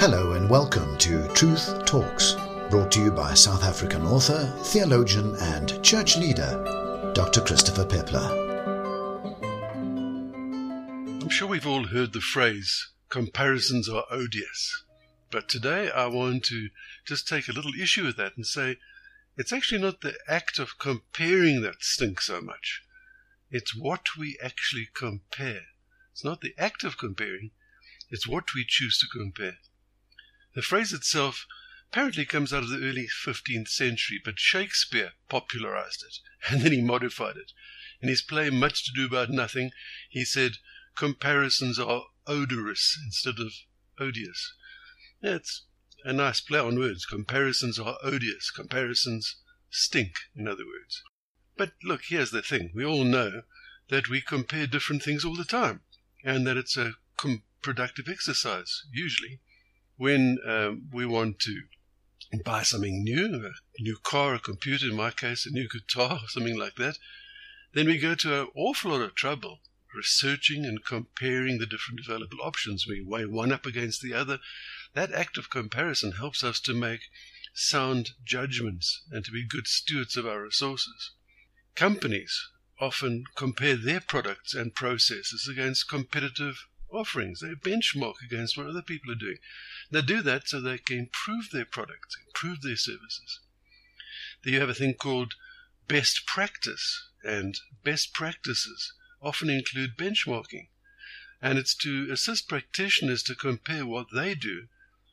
Hello and welcome to Truth Talks, brought to you by South African author, theologian, and church leader, Dr. Christopher Peppler. I'm sure we've all heard the phrase, comparisons are odious. But today I want to just take a little issue with that and say, it's actually not the act of comparing that stinks so much. It's what we actually compare. It's not the act of comparing, it's what we choose to compare. The phrase itself apparently comes out of the early 15th century, but Shakespeare popularized it and then he modified it. In his play Much to Do About Nothing, he said, Comparisons are odorous instead of odious. Yeah, it's a nice play on words. Comparisons are odious. Comparisons stink, in other words. But look, here's the thing. We all know that we compare different things all the time and that it's a com- productive exercise, usually when um, we want to buy something new, a new car, a computer, in my case, a new guitar, something like that, then we go to an awful lot of trouble researching and comparing the different available options. We weigh one up against the other. That act of comparison helps us to make sound judgments and to be good stewards of our resources. Companies often compare their products and processes against competitive offerings. They benchmark against what other people are doing. They do that so they can improve their products, improve their services. Then you have a thing called best practice, and best practices often include benchmarking. And it's to assist practitioners to compare what they do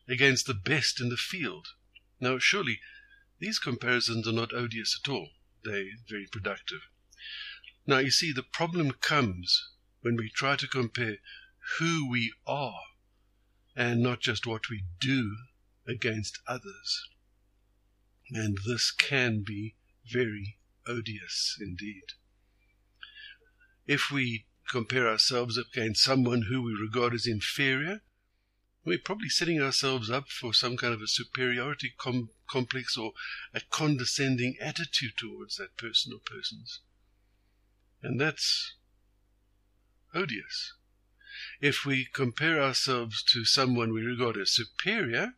against the best in the field. Now, surely these comparisons are not odious at all. They're very productive. Now, you see, the problem comes when we try to compare who we are and not just what we do against others. And this can be very odious indeed. If we compare ourselves against someone who we regard as inferior, we're probably setting ourselves up for some kind of a superiority com- complex or a condescending attitude towards that person or persons. And that's odious. If we compare ourselves to someone we regard as superior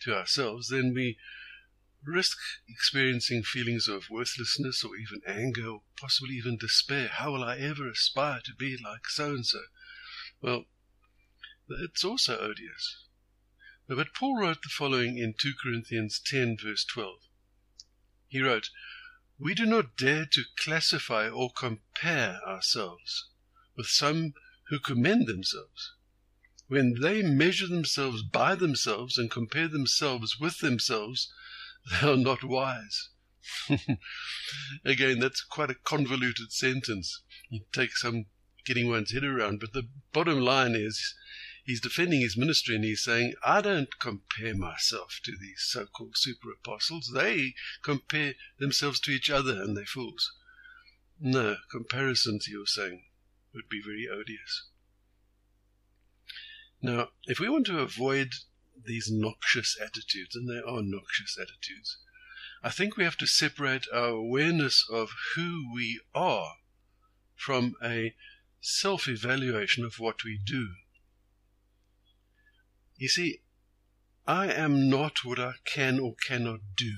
to ourselves, then we risk experiencing feelings of worthlessness or even anger or possibly even despair. How will I ever aspire to be like so and so? Well, it's also odious. But Paul wrote the following in 2 Corinthians 10, verse 12. He wrote, We do not dare to classify or compare ourselves with some who commend themselves. When they measure themselves by themselves and compare themselves with themselves, they are not wise. Again, that's quite a convoluted sentence. It takes some getting one's head around, but the bottom line is he's defending his ministry and he's saying, I don't compare myself to these so called super apostles. They compare themselves to each other and they're fools. No, comparisons, he was saying, would be very odious. Now, if we want to avoid these noxious attitudes, and they are noxious attitudes, I think we have to separate our awareness of who we are from a self evaluation of what we do. You see, I am not what I can or cannot do.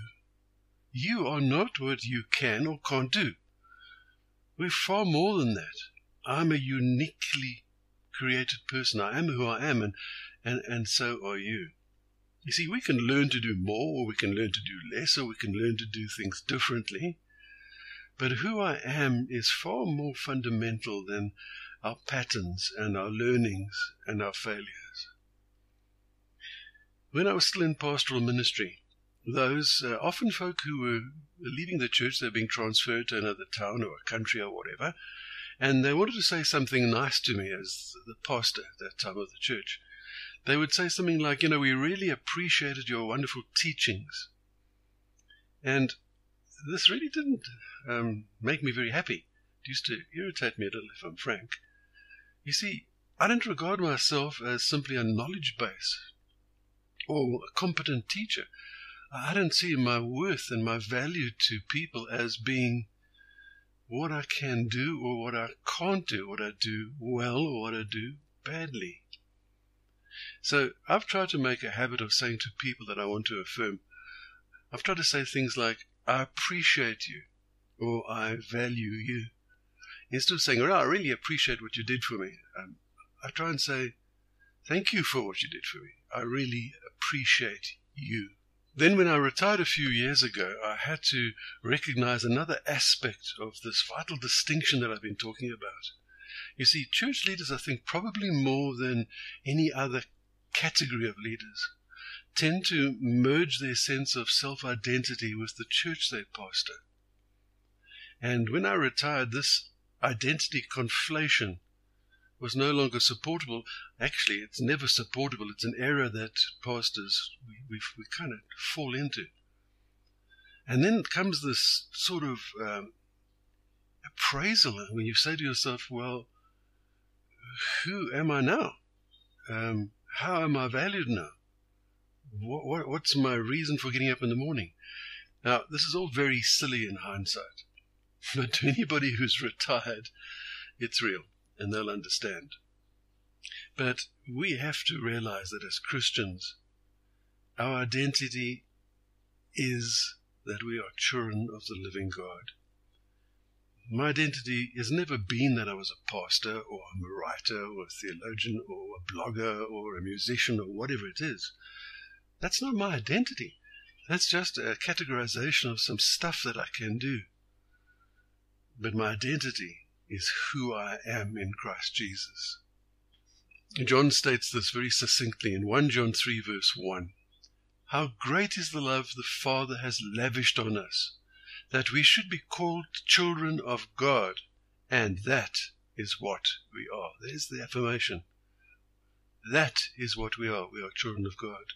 You are not what you can or can't do. We're far more than that. I'm a uniquely created person. I am who I am, and, and, and so are you. You see, we can learn to do more, or we can learn to do less, or we can learn to do things differently. But who I am is far more fundamental than our patterns and our learnings and our failures. When I was still in pastoral ministry, those uh, often folk who were leaving the church, they're being transferred to another town or a country or whatever, and they wanted to say something nice to me as the pastor at that time of the church. They would say something like, you know, we really appreciated your wonderful teachings. And this really didn't um, make me very happy. It used to irritate me a little, if I'm frank. You see, I don't regard myself as simply a knowledge base or a competent teacher. I don't see my worth and my value to people as being what I can do or what I can't do, what I do well or what I do badly. So I've tried to make a habit of saying to people that I want to affirm, I've tried to say things like, I appreciate you, or I value you. Instead of saying, oh, I really appreciate what you did for me, um, I try and say, thank you for what you did for me. I really appreciate you. Then, when I retired a few years ago, I had to recognize another aspect of this vital distinction that I've been talking about. You see, church leaders, I think, probably more than any other category of leaders, tend to merge their sense of self identity with the church they pastor. And when I retired, this identity conflation was no longer supportable. Actually, it's never supportable. It's an error that pastors we, we, we kind of fall into. And then comes this sort of um, appraisal when you say to yourself, well, who am I now? Um, how am I valued now? What, what, what's my reason for getting up in the morning? Now, this is all very silly in hindsight, but to anybody who's retired, it's real and they'll understand. But we have to realize that as Christians, our identity is that we are children of the living God. My identity has never been that I was a pastor or I'm a writer or a theologian or a blogger or a musician or whatever it is. That's not my identity. That's just a categorization of some stuff that I can do. But my identity is who I am in Christ Jesus. John states this very succinctly in 1 John 3, verse 1. How great is the love the Father has lavished on us, that we should be called children of God, and that is what we are. There's the affirmation. That is what we are. We are children of God.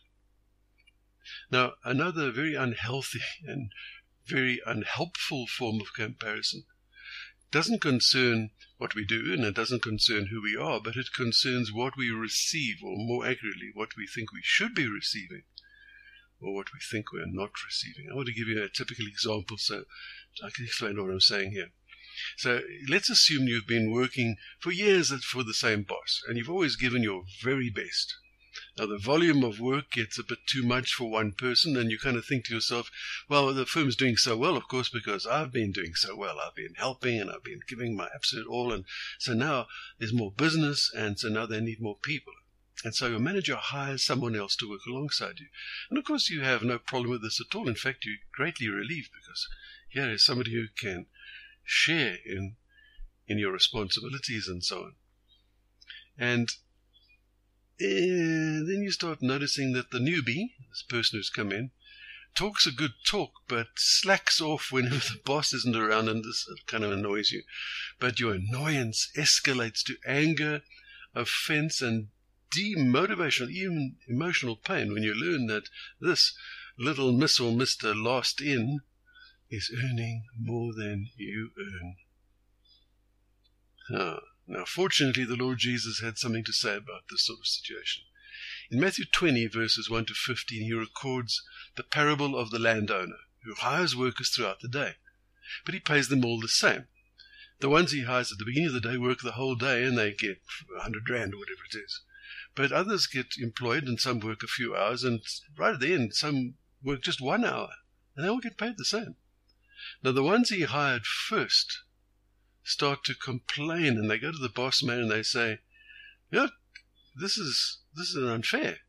Now, another very unhealthy and very unhelpful form of comparison doesn't concern what we do and it doesn't concern who we are, but it concerns what we receive, or more accurately, what we think we should be receiving, or what we think we're not receiving. I want to give you a typical example so I can explain what I'm saying here. So let's assume you've been working for years for the same boss and you've always given your very best. Now, the volume of work gets a bit too much for one person, and you kind of think to yourself, well, the firm's doing so well, of course, because I've been doing so well. I've been helping and I've been giving my absolute all. And so now there's more business, and so now they need more people. And so your manager hires someone else to work alongside you. And of course, you have no problem with this at all. In fact, you're greatly relieved because here is somebody who can share in, in your responsibilities and so on. And and then you start noticing that the newbie, this person who's come in, talks a good talk, but slacks off whenever the boss isn't around, and this kind of annoys you. But your annoyance escalates to anger, offense, and demotivation, even emotional pain when you learn that this little Miss or Mister last in is earning more than you earn. Huh. Now, fortunately, the Lord Jesus had something to say about this sort of situation. In Matthew 20, verses 1 to 15, he records the parable of the landowner who hires workers throughout the day, but he pays them all the same. The ones he hires at the beginning of the day work the whole day and they get 100 rand or whatever it is. But others get employed and some work a few hours, and right at the end, some work just one hour, and they all get paid the same. Now, the ones he hired first start to complain and they go to the boss man and they say, Look, this is this is unfair."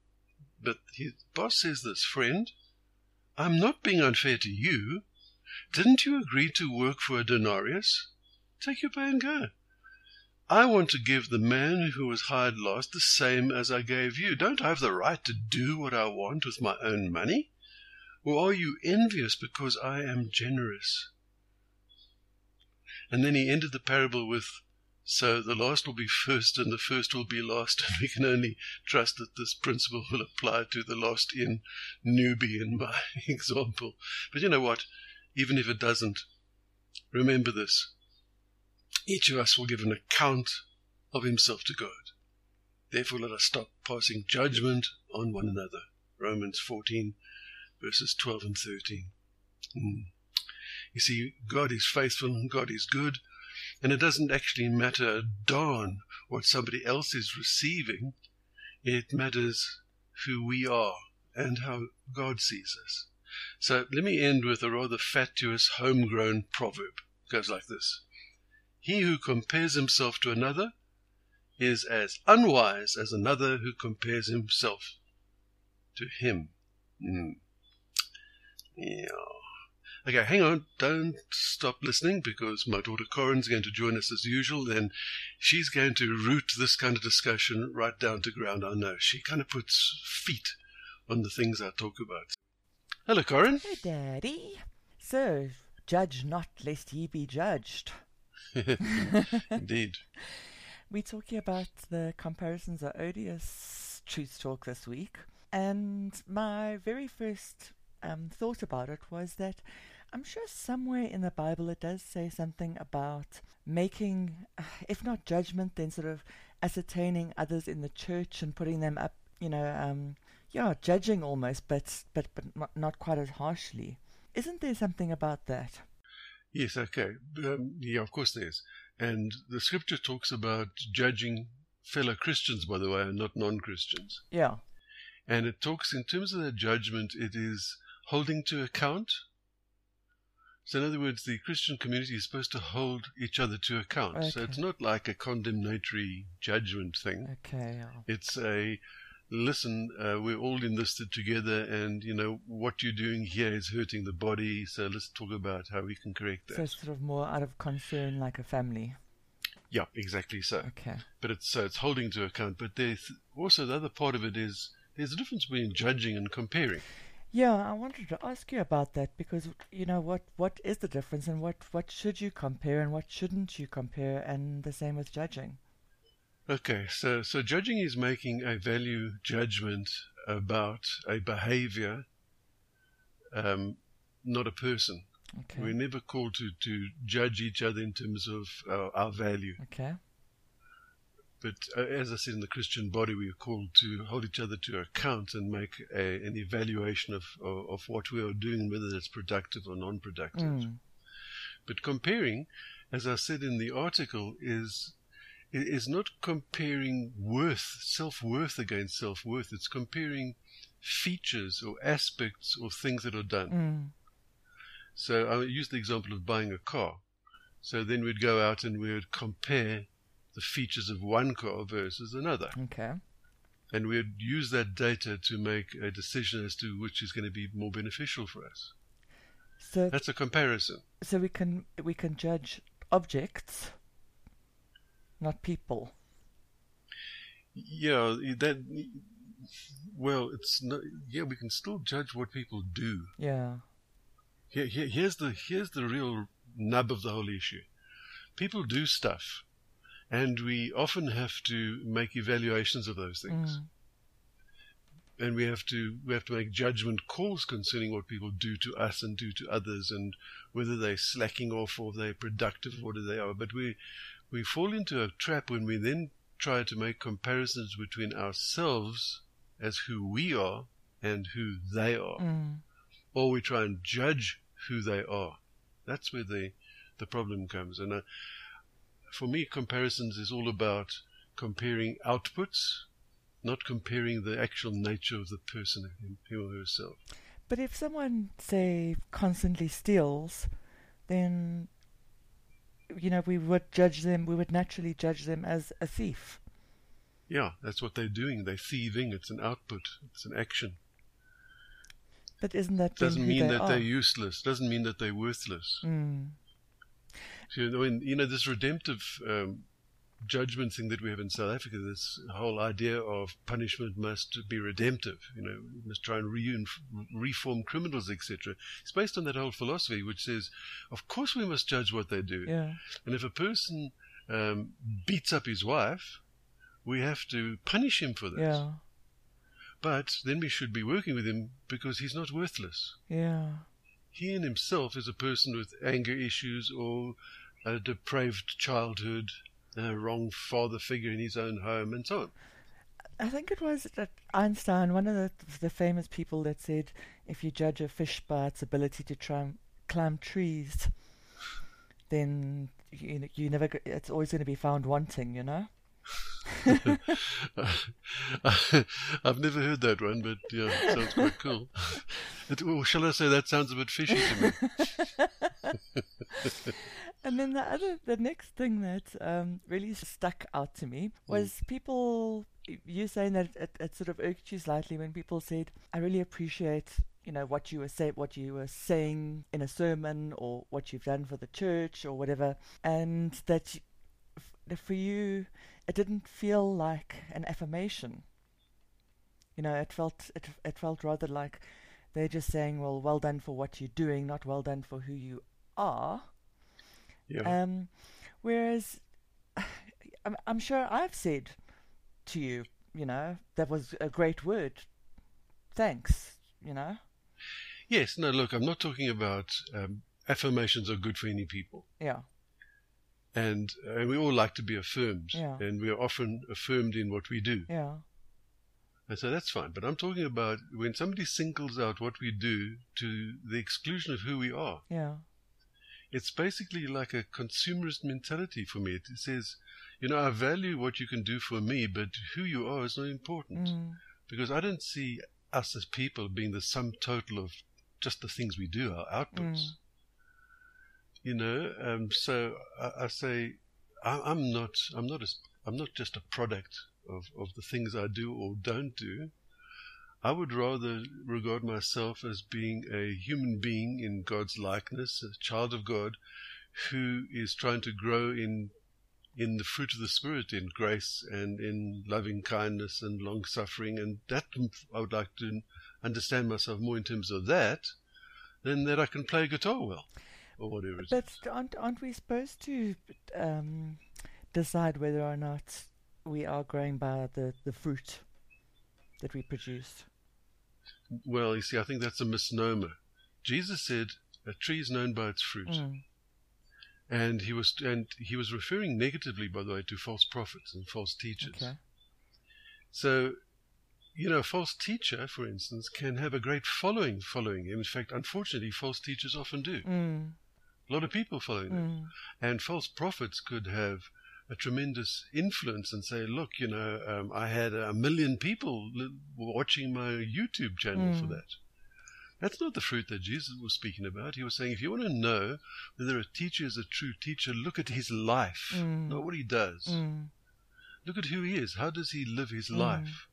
But his boss says this, friend, I'm not being unfair to you. Didn't you agree to work for a denarius? Take your pay and go. I want to give the man who was hired last the same as I gave you. Don't I have the right to do what I want with my own money? Or are you envious because I am generous? And then he ended the parable with, So the last will be first and the first will be last. And we can only trust that this principle will apply to the lost in newbie in my example. But you know what? Even if it doesn't, remember this. Each of us will give an account of himself to God. Therefore, let us stop passing judgment on one another. Romans 14, verses 12 and 13. Hmm. You see, God is faithful and God is good, and it doesn't actually matter a darn what somebody else is receiving It matters who we are and how God sees us. So let me end with a rather fatuous homegrown proverb. It goes like this He who compares himself to another is as unwise as another who compares himself to him. Mm. Yeah. Okay, hang on. Don't stop listening because my daughter Corin's going to join us as usual. And she's going to root this kind of discussion right down to ground. I know. She kind of puts feet on the things I talk about. Hello, Corin. Hey, Daddy. So, judge not lest ye be judged. Indeed. We're talking about the comparisons are odious truth talk this week. And my very first um, thought about it was that I'm sure somewhere in the Bible it does say something about making, if not judgment, then sort of ascertaining others in the church and putting them up, you know, um, yeah, judging almost, but but but not, not quite as harshly. Isn't there something about that? Yes, okay. Um, yeah, of course there is. And the scripture talks about judging fellow Christians, by the way, and not non Christians. Yeah. And it talks, in terms of that judgment, it is holding to account. So, in other words, the Christian community is supposed to hold each other to account. Okay. So, it's not like a condemnatory judgment thing. Okay. Yeah. It's a listen, uh, we're all enlisted together, and you know what you're doing here is hurting the body. So let's talk about how we can correct that. So it's sort of more out of concern, like a family. yeah, exactly so. Okay. But it's so it's holding to account. But there's also the other part of it is there's a difference between judging and comparing. Yeah, I wanted to ask you about that because you know what what is the difference and what what should you compare and what shouldn't you compare and the same with judging. Okay, so so judging is making a value judgment about a behavior, um, not a person. Okay. We're never called to, to judge each other in terms of our, our value. Okay. But uh, as I said, in the Christian body, we are called to hold each other to account and make a, an evaluation of, of, of what we are doing, whether it's productive or non productive. Mm. But comparing, as I said in the article, is is not comparing worth, self worth against self worth. It's comparing features or aspects or things that are done. Mm. So I use the example of buying a car. So then we'd go out and we would compare the features of one car versus another. Okay. And we'd use that data to make a decision as to which is going to be more beneficial for us. So That's a comparison. so we can we can judge objects, not people. Yeah, that. Well, it's not. Yeah, we can still judge what people do. Yeah. Here, here, here's the here's the real nub of the whole issue. People do stuff, and we often have to make evaluations of those things, Mm. and we have to we have to make judgment calls concerning what people do to us and do to others, and whether they're slacking off or they're productive or they are. But we we fall into a trap when we then try to make comparisons between ourselves as who we are and who they are Mm. or we try and judge who they are. That's where the the problem comes. And uh, for me, comparisons is all about comparing outputs, not comparing the actual nature of the person him him or herself. But if someone say constantly steals, then you know we would judge them. We would naturally judge them as a thief. Yeah, that's what they're doing. They're thieving. It's an output. It's an action. But isn't that Doesn't mean they that are? they're useless. Doesn't mean that they're worthless. Mm. So, you know, you know this redemptive um, judgment thing that we have in South Africa, this whole idea of punishment must be redemptive. You know, we must try and re- reform criminals, etc. It's based on that whole philosophy, which says, of course, we must judge what they do. Yeah. And if a person um, beats up his wife, we have to punish him for that. Yeah. But then we should be working with him because he's not worthless. Yeah. He in himself is a person with anger issues or a depraved childhood, a wrong father figure in his own home, and so on. I think it was that Einstein, one of the, the famous people that said, if you judge a fish by its ability to try climb trees, then you, you never. It's always going to be found wanting. You know. I've never heard that one, but yeah, it sounds quite cool. It, or shall I say that sounds a bit fishy to me? and then the other, the next thing that um, really stuck out to me was mm. people. You saying that it, it sort of irked you slightly when people said, "I really appreciate you know what you were say what you were saying in a sermon or what you've done for the church or whatever and that for you it didn't feel like an affirmation you know it felt it it felt rather like they're just saying well well done for what you're doing not well done for who you are yeah. um whereas I'm, I'm sure I've said to you you know that was a great word thanks you know Yes, no, look, I'm not talking about um, affirmations are good for any people. Yeah. And, and we all like to be affirmed. Yeah. And we are often affirmed in what we do. Yeah. And so that's fine. But I'm talking about when somebody singles out what we do to the exclusion of who we are. Yeah. It's basically like a consumerist mentality for me. It says, you know, I value what you can do for me, but who you are is not important. Mm. Because I don't see us as people being the sum total of just the things we do, our outputs. Mm. You know, um, so I, I say I, am not I'm not a, I'm not just a product of, of the things I do or don't do. I would rather regard myself as being a human being in God's likeness, a child of God, who is trying to grow in in the fruit of the Spirit, in grace and in loving kindness and long suffering, and that I would like to understand myself more in terms of that than that I can play guitar well or whatever. But aren't, aren't we supposed to um, decide whether or not we are growing by the, the fruit that we produce? Well, you see, I think that's a misnomer. Jesus said a tree is known by its fruit. Mm. And he was and he was referring negatively, by the way, to false prophets and false teachers. Okay. So you know, a false teacher, for instance, can have a great following following him. In fact, unfortunately, false teachers often do. Mm. A lot of people following mm. them. And false prophets could have a tremendous influence and say, look, you know, um, I had a million people watching my YouTube channel mm. for that. That's not the fruit that Jesus was speaking about. He was saying, if you want to know whether a teacher is a true teacher, look at his life, mm. not what he does. Mm. Look at who he is. How does he live his Mm. life?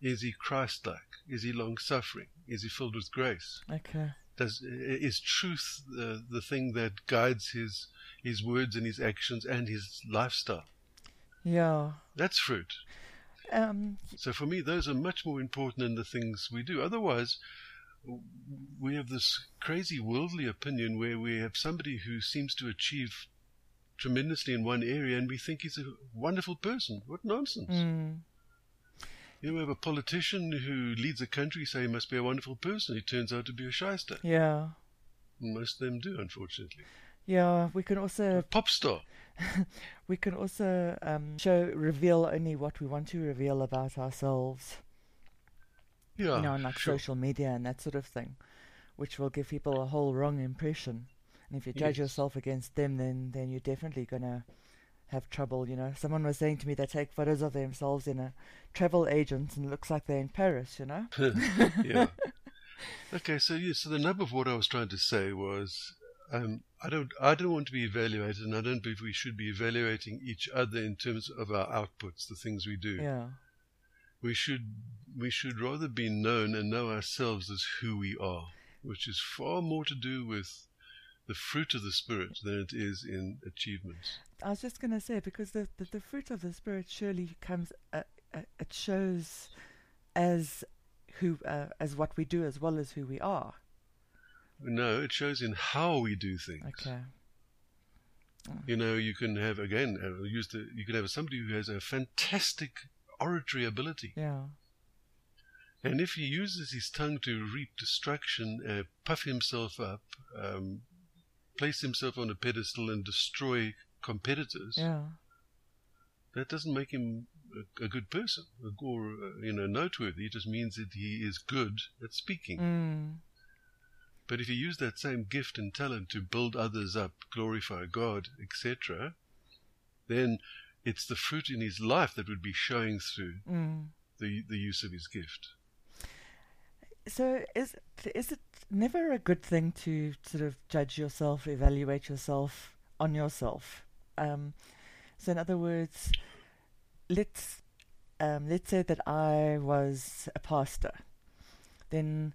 Is he Christ-like? Is he long-suffering? Is he filled with grace? Okay. Does is truth the, the thing that guides his his words and his actions and his lifestyle? Yeah. That's fruit. Um, So for me, those are much more important than the things we do. Otherwise, we have this crazy worldly opinion where we have somebody who seems to achieve tremendously in one area and we think he's a wonderful person. What nonsense. mm, You have a politician who leads a country, say he must be a wonderful person. He turns out to be a shyster. yeah. Most of them do, unfortunately. Yeah. We can A also pop star. we can also um, show reveal only what we want to reveal about ourselves. Yeah, you know, on like sure. social media and that sort of thing, which will give people a whole wrong impression. And if you judge Yes. yourself against them, then then you're definitely gonna have trouble. You know, someone was saying to me they take photos of themselves in a travel agent and it looks like they're in Paris. You know. yeah. Okay, so yeah, so the nub of what I was trying to say was, um, I don't, I don't want to be evaluated, and I don't believe we should be evaluating each other in terms of our outputs, the things we do. Yeah. We should, we should rather be known and know ourselves as who we are, which is far more to do with the fruit of the spirit than it is in achievements. I was just gonna say because the the, the fruit of the spirit surely comes. Uh, uh, it shows as who uh, as what we do as well as who we are. No, it shows in how we do things. Okay. You know, you can have again uh, use the you can have somebody who has a fantastic oratory ability, Yeah. and if he uses his tongue to reap destruction, uh, puff himself up, um, place himself on a pedestal, and destroy competitors, Yeah. that doesn't make him a, a good person or uh, you know noteworthy. It just means that he is good at speaking. Mm. But if you use that same gift and talent to build others up, glorify God, etc., then it's the fruit in his life that would be showing through Mm. the the use of his gift. So is is it never a good thing to sort of judge yourself, evaluate yourself on yourself? Um, so in other words, let's um, let's say that I was a pastor, then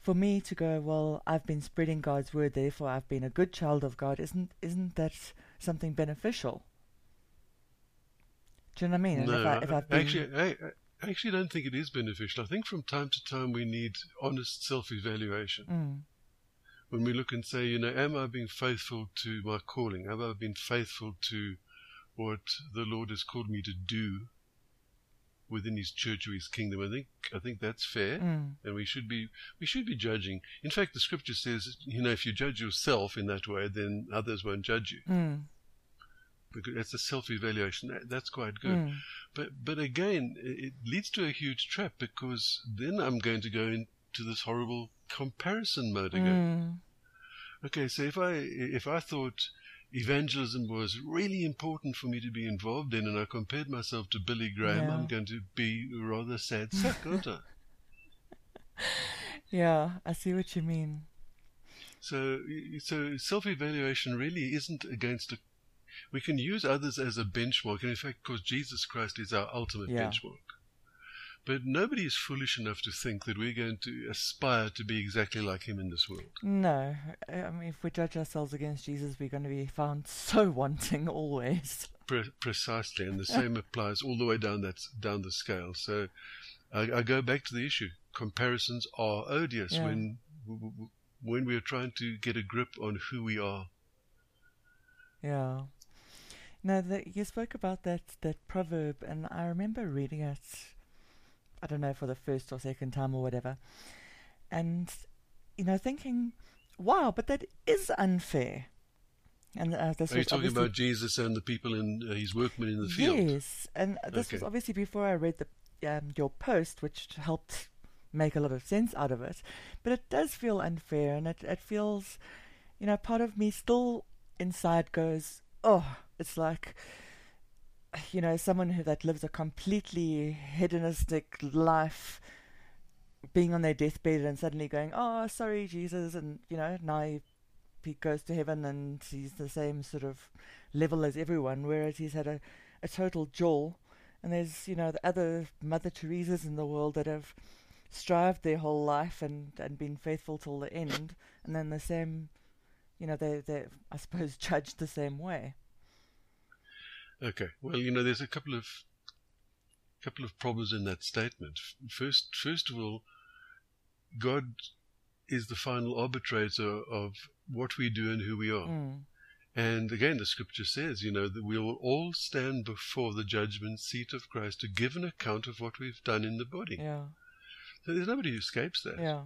for me to go, well, I've been spreading God's word, therefore I've been a good child of God. Isn't isn't that something beneficial? Do you know what I mean? No, if, I, if actually, I, I actually don't think it is beneficial. I think from time to time we need honest self-evaluation. Mm, When we look and say, you know, am I being faithful to my calling? Have I been faithful to what the Lord has called me to do within His church or His kingdom? I think I think that's fair, mm, and we should be we should be judging. In fact, the Scripture says, you know, if you judge yourself in that way, then others won't judge you. mm, Because that's a self-evaluation. That, that's quite good. mm. But but again, it leads to a huge trap because then I'm going to go into this horrible comparison mode again. Mm, Okay, so if I if I thought evangelism was really important for me to be involved in, and I compared myself to Billy Graham, Yeah. I'm going to be a rather sad sack, aren't I? yeah, I see what you mean. So so self-evaluation really isn't against a. We can use others as a benchmark, and in fact, because Jesus Christ is our ultimate Yeah. benchmark. But nobody is foolish enough to think that we're going to aspire to be exactly like him in this world. No, I mean, if we judge ourselves against Jesus, we're going to be found so wanting always. Pre- precisely, and the same applies all the way down that down the scale. So, I, I go back to the issue: comparisons are odious Yeah. when when we are trying to get a grip on who we are. Yeah. Now, the, you spoke about that that proverb, and I remember reading it. I don't know for the first or second time or whatever, and you know, thinking, "Wow, but that is unfair." And uh, this Are you talking about Jesus and the people in uh, his workmen in the field? Yes, and this was obviously before I read the um, your post, which helped make a lot of sense out of it. But it does feel unfair, and it it feels, you know, part of me still inside goes, oh, it's like, you know, someone who that lives a completely hedonistic life. Being on their deathbed and suddenly going, oh, sorry, Jesus, and you know, now he, he goes to heaven and he's the same sort of level as everyone, whereas he's had a, a total jaw. And there's, you know, the other Mother Teresa's in the world that have strived their whole life and, and been faithful till the end, and then the same, you know, they they I suppose judged the same way. Okay. Well, you know, there's a couple of couple of problems in that statement. First, first of all, God is the final arbitrator of what we do and who we are. Mm. And again, the scripture says, you know, that we will all stand before the judgment seat of Christ to give an account of what we've done in the body. Yeah, So there's nobody who escapes that. yeah,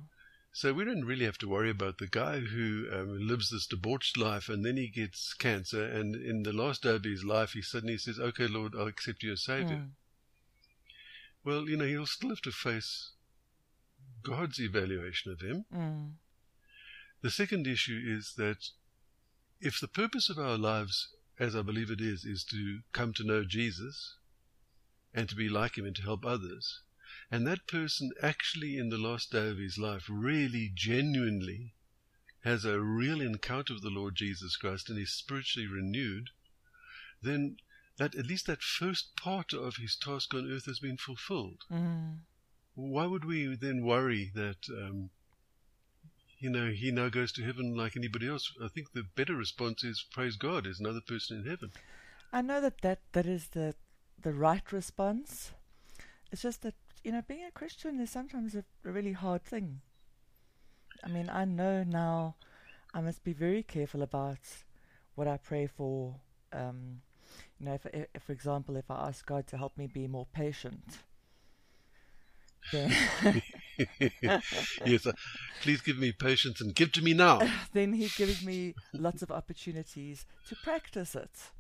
So we don't really have to worry about the guy who um, lives this debauched life and then he gets cancer. And in the last day of his life, he suddenly says, okay, Lord, I'll accept you as Savior. Mm. Well, you know, he'll still have to face God's evaluation of him. Mm. The second issue is that if the purpose of our lives, as I believe it is, is to come to know Jesus and to be like him and to help others, and that person actually in the last day of his life really genuinely has a real encounter with the Lord Jesus Christ and is spiritually renewed, then that at least that first part of his task on earth has been fulfilled. Mm. Why would we then worry that, um, you know, he now goes to heaven like anybody else? I think the better response is, praise God, there's another person in heaven. I know that, that that is the the right response. It's just that you know being a Christian is sometimes a, really hard thing. I mean, I know now I must be very careful about what I pray for. Um, you know, if, if, for example, if I ask God to help me be more patient, then yes, uh, please give me patience and give to me now. then He gives me lots of opportunities to practice it.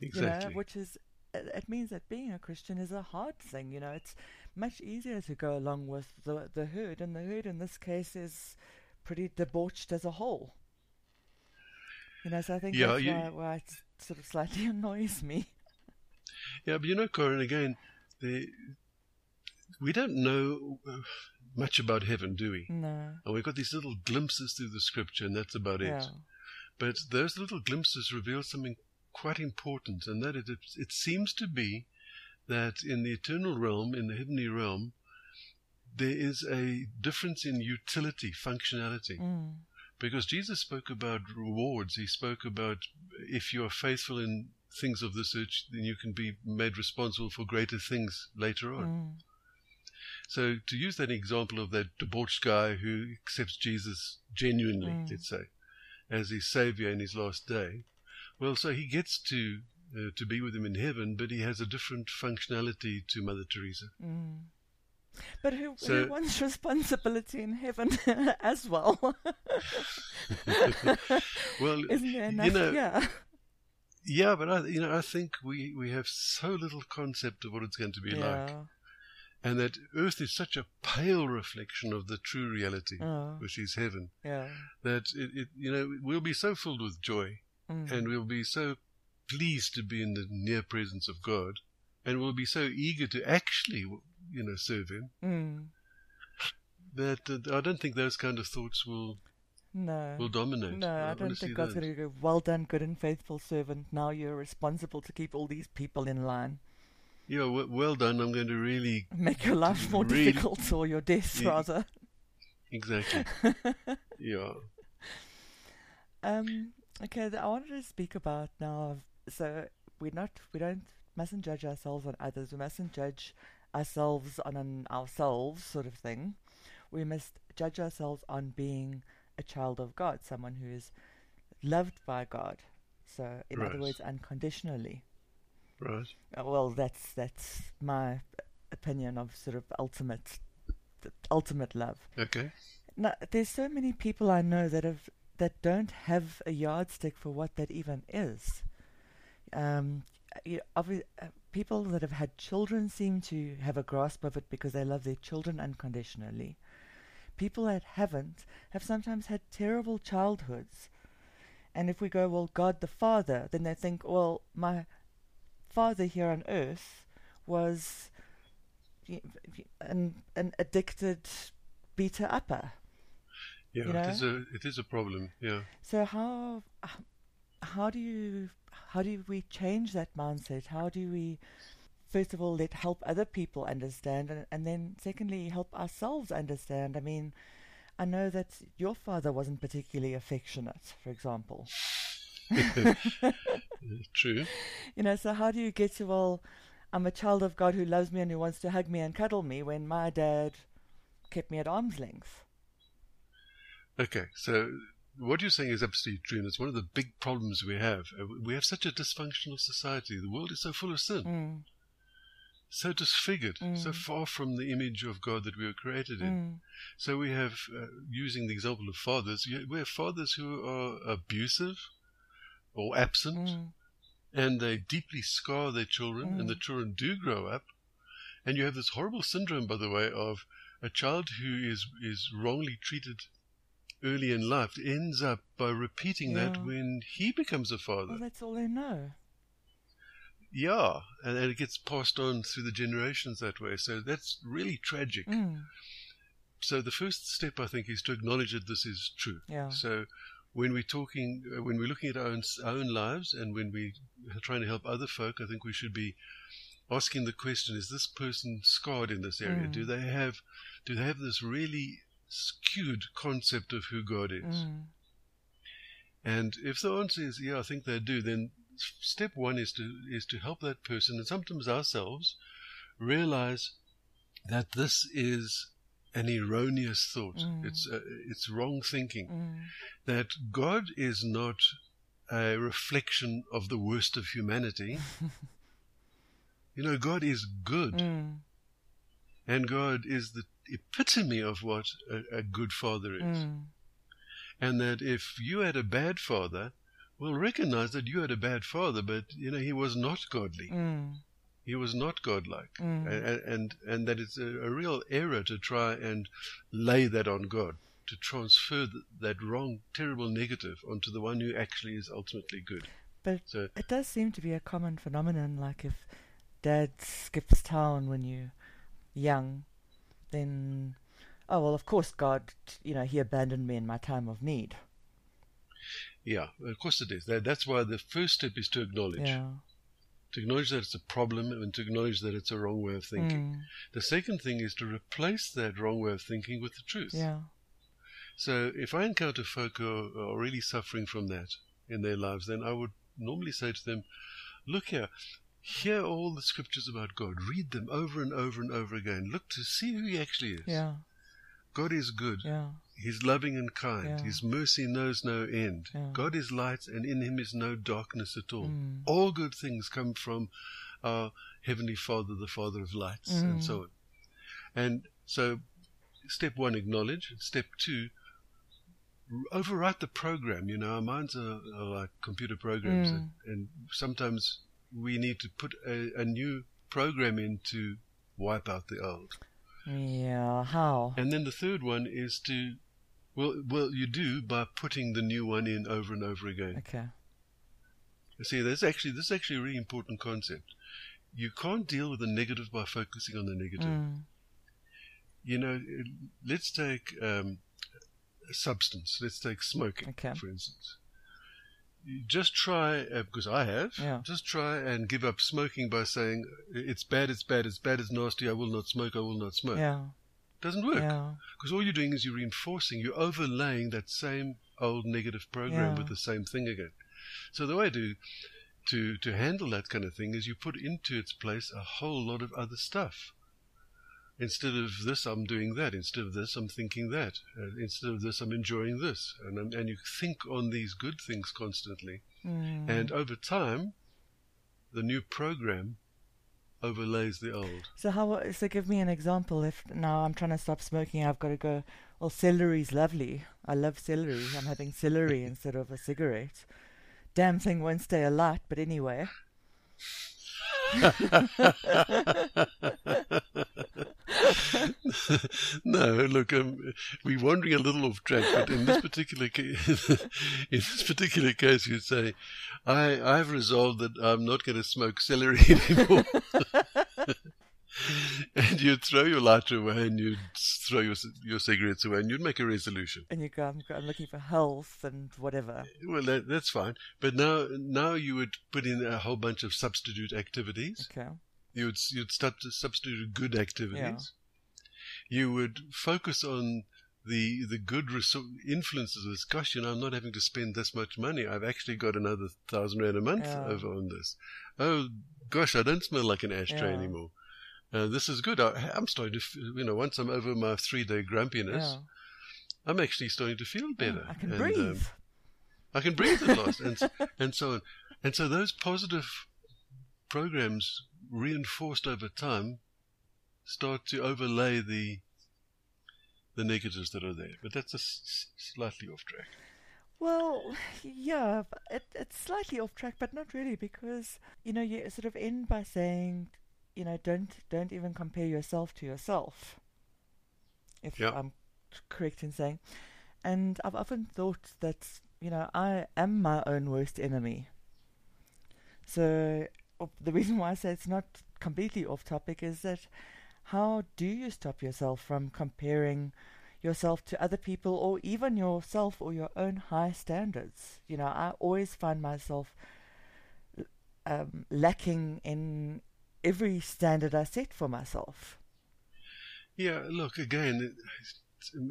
Exactly. You know, which is it it means that being a Christian is a hard thing. You know, it's much easier to go along with the the herd, and the herd in this case is pretty debauched as a whole. You know, so I think Yeah, that's you- why, why it sort of slightly annoys me. Yeah, but you know, Corin, again, the, we don't know uh, much about heaven, do we? No. And we've got these little glimpses through the scripture, and that's about Yeah. it. But those little glimpses reveal something quite important, and that it, it seems to be that in the eternal realm, in the heavenly realm, there is a difference in utility, functionality. Mm. Because Jesus spoke about rewards. He spoke about if you are faithful in things of this earth, then you can be made responsible for greater things later on. Mm. So to use that example of that debauched guy who accepts Jesus genuinely, Mm. let's say, as his savior in his last day, well, so he gets to uh, to be with him in heaven, but he has a different functionality to Mother Teresa. Mm. But who, So- who wants responsibility in heaven as well? Well, Isn't there enough? you know, yeah. yeah, but I, you know, I think we we have so little concept of what it's going to be like, and that Earth is such a pale reflection of the true reality, Oh, which is heaven. yeah. That it, it, you know, we'll be so filled with joy Mm. and we'll be so pleased to be in the near presence of God, and we'll be so eager to actually, you know, serve Him Mm. that uh, I don't think those kind of thoughts will No. will dominate. No, I don't think God's going to go, well done, good and faithful servant. Now you're responsible to keep all these people in line. Yeah, w- well done. I'm going to really Make your life more Really- difficult, or your death, Yeah. rather. exactly. yeah. Um, okay, I wanted to speak about now. So we're not, we don't, mustn't judge ourselves on others. We mustn't judge ourselves on an ourselves sort of thing. We must judge ourselves on being a child of God, someone who is loved by God. So, in other words, unconditionally. Right. Uh, Well, that's that's my opinion of sort of ultimate, ultimate love. Okay. No, there's so many people I know that have that don't have a yardstick for what that even is. Um, you, obvi- uh, people that have had children seem to have a grasp of it because they love their children unconditionally. People that haven't have sometimes had terrible childhoods. And if we go, well, God the Father, then they think, well, my father here on earth was an, an addicted beta upper. Yeah, You it is a it is a problem. Yeah. So how how do you how do we change that mindset? How do we first of all let help other people understand and, and then secondly help ourselves understand? I mean, I know that your father wasn't particularly affectionate, for example. True. You know, so how do you get to well, I'm a child of God who loves me and who wants to hug me and cuddle me when my dad kept me at arm's length? Okay. So what you're saying is absolutely true, and it's one of the big problems we have. Uh, We have such a dysfunctional society. The world is so full of sin, Mm, so disfigured, so Mm. far from the image of God that we were created in. mm, So we have, uh, using the example of fathers, we have fathers who are abusive or absent, mm, and they deeply scar their children, and the Mm. children do grow up. And you have this horrible syndrome, by the way, of a child who is is wrongly treated early in life ends up by repeating that when he becomes a father. well, that's all they know. yeah, and, and it gets passed on through the generations that way. So that's really tragic. Mm, So the first step, I think, is to acknowledge that this is true. yeah. So when we're talking, uh, when we're looking at our own, our own lives and when we are trying to help other folk, I think we should be asking the question: Is this person scarred in this area? Mm. Do they have, do they have this really skewed concept of who God is? Mm, And if the answer is yeah, I think they do, then step one is to is to help that person and sometimes ourselves realize that this is an erroneous thought. Mm. It's uh, it's wrong thinking mm, that God is not a reflection of the worst of humanity. you know, God is good, mm, and God is the epitome of what a, a good father is. mm, And that if you had a bad father, well, recognize that you had a bad father, but you know he was not godly. mm, He was not godlike, mm. and and, and that it's a, a real error to try and lay that on God, to transfer th- that wrong, terrible negative onto the one who actually is ultimately good. But So it does seem to be a common phenomenon. Like if dad skips town when you're young, then oh well, of course God, you know, He abandoned me in my time of need. yeah, of course it is. That, that's why the first step is to acknowledge. Yeah. To acknowledge that it's a problem and to acknowledge that it's a wrong way of thinking. Mm. The second thing is to replace that wrong way of thinking with the truth. Yeah. So if I encounter folk who are, are really suffering from that in their lives, then I would normally say to them, look here, hear all the scriptures about God, read them over and over and over again. Look to see who He actually is. Yeah. God is good. Yeah. He's loving and kind. Yeah. His mercy knows no end. Yeah. God is light, and in Him is no darkness at all. Mm. All good things come from our Heavenly Father, the Father of lights, and Mm. so on. And so, step one, acknowledge. Step two, overwrite the program. You know, our minds are, are like computer programs, Mm. and, and sometimes we need to put a, a new program in to wipe out the old. Yeah. How? And then the third one is to, well, well, you do by putting the new one in over and over again. Okay. You see, that's actually this is actually a really important concept. You can't deal with the negative by focusing on the negative. Mm. You know, let's take um, a substance. Let's take smoking, Okay. for instance. Just try, uh, because I have, Yeah. just try and give up smoking by saying, it's bad, it's bad, it's bad, it's nasty, I will not smoke, I will not smoke. Yeah. Doesn't work. Yeah. Because all you're doing is you're reinforcing, you're overlaying that same old negative program Yeah. with the same thing again. So the way to, to to handle that kind of thing is you put into its place a whole lot of other stuff. Instead of this, I'm doing that. Instead of this, I'm thinking that. Uh, instead of this, I'm enjoying this. And I'm- and you think on these good things constantly. Mm. And over time, the new program overlays the old. So how? So give me an example. If now I'm trying to stop smoking, I've got to go. Well, celery's lovely. I love celery. I'm having celery instead of a cigarette. Damn thing won't stay alight. But anyway. no, look, um, we're wandering a little off track, but in this particular case, in this particular case, you'd say, "I, I've resolved that I'm not going to smoke celery anymore," and you'd throw your lighter away and you'd throw your your cigarettes away, and you'd make a resolution. And you go, I'm, I'm looking for health and whatever. Well, that, that's fine, but now now you would put in a whole bunch of substitute activities. Okay. You would you'd start to substitute good activities. You would focus on the the good resor- influences of this. Gosh, you know, I'm not having to spend this much money. I've actually got another thousand rand a month Yeah. over on this. Oh gosh, I don't smell like an ashtray Yeah. anymore. Uh, this is good. I, I'm starting to, f- you know, once I'm over my three day grumpiness, Yeah. I'm actually starting to feel better. I can And, breathe. um, I can breathe at last, and and so on. And so those positive programs, reinforced over time, start to overlay the the negatives that are there. But that's a s- slightly off track. Well, yeah, it, it's slightly off track, but not really, because you know you sort of end by saying, you know, don't don't even compare yourself to yourself. If Yeah. I'm correct in saying, and I've often thought that you know I am my own worst enemy. So the reason why I say it's not completely off topic is that how do you stop yourself from comparing? yourself to other people or even yourself or your own high standards. You know, I always find myself um, lacking in every standard I set for myself. Yeah, look again.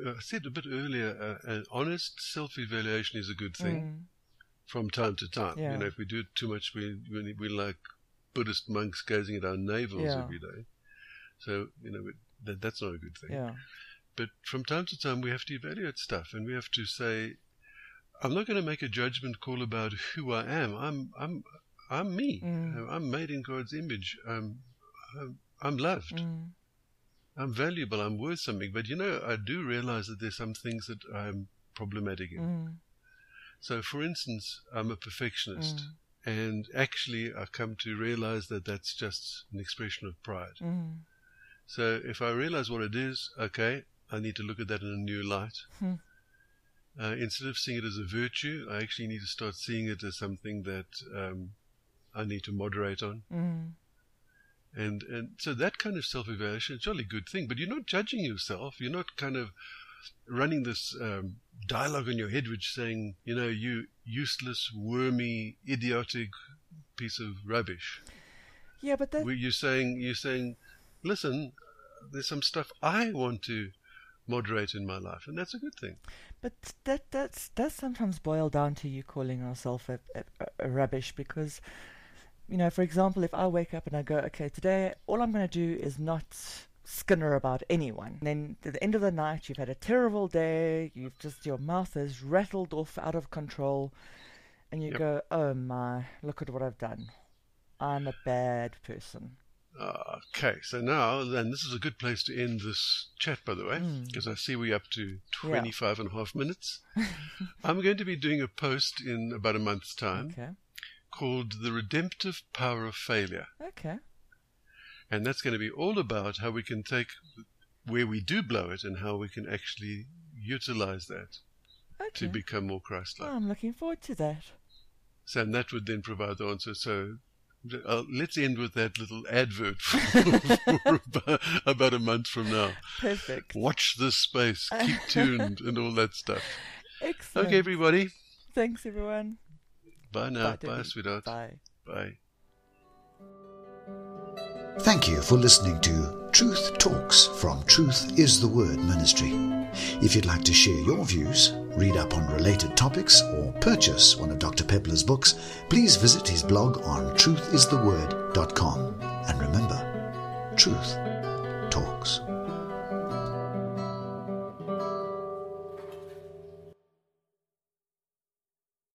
I said a bit earlier, uh, an honest self-evaluation is a good thing Mm. from time to time. Yeah. You know, if we do it too much, we we we like Buddhist monks gazing at our navels Yeah. every day. So you know, it- that that's not a good thing. Yeah. But from time to time, we have to evaluate stuff, and we have to say, "I'm not going to make a judgment call about who I am. I'm I'm I'm me. Mm. I'm made in God's image. I'm I'm, I'm loved. Mm. I'm valuable. I'm worth something. But you know, I do realize that there's some things that I'm problematic in. Mm. So, for instance, I'm a perfectionist, Mm. and actually, I come to realize that that's just an expression of pride. Mm. So, if I realize what it is, okay, I need to look at that in a new light. Hmm. Uh, instead of seeing it as a virtue, I actually need to start seeing it as something that um, I need to moderate on. Mm. And and so that kind of self evaluation is a really good thing. But you're not judging yourself. You're not kind of running this um, dialogue in your head, which saying, you know, you useless, wormy, idiotic piece of rubbish. Yeah, but that you're saying you're saying, listen, there's some stuff I want to moderate in my life, and that's a good thing. But that that's, does sometimes boil down to you calling yourself a, a, a rubbish because, you know, for example, if I wake up and I go, okay, today all I'm going to do is not skinner about anyone. And then at the end of the night, you've had a terrible day. You've just your mouth is rattled off out of control, and you Yep. go, oh my, look at what I've done. I'm a bad person. Okay, so now then this is a good place to end this chat, by the way, Mm. because I see we're up to 25 and a half minutes. I'm going to be doing a post in about a month's time Okay. Called The Redemptive Power of Failure. Okay. And that's going to be all about how we can take where we do blow it and how we can actually utilize that to become more Christ like. Oh, I'm looking forward to that. So, and that would then provide the answer. So, uh, let's end with that little advert about, about a month from now. Perfect. Watch this space, keep tuned, and all that stuff. Excellent. Okay, everybody. Thanks, everyone. Bye now. Bye, Bye, sweetheart. Bye. Bye. Thank you for listening to Truth Talks from Truth is the Word Ministry. If you'd like to share your views, read up on related topics, or purchase one of Dr. Peppler's books, please visit his blog on truthistheword.com. And remember, truth talks.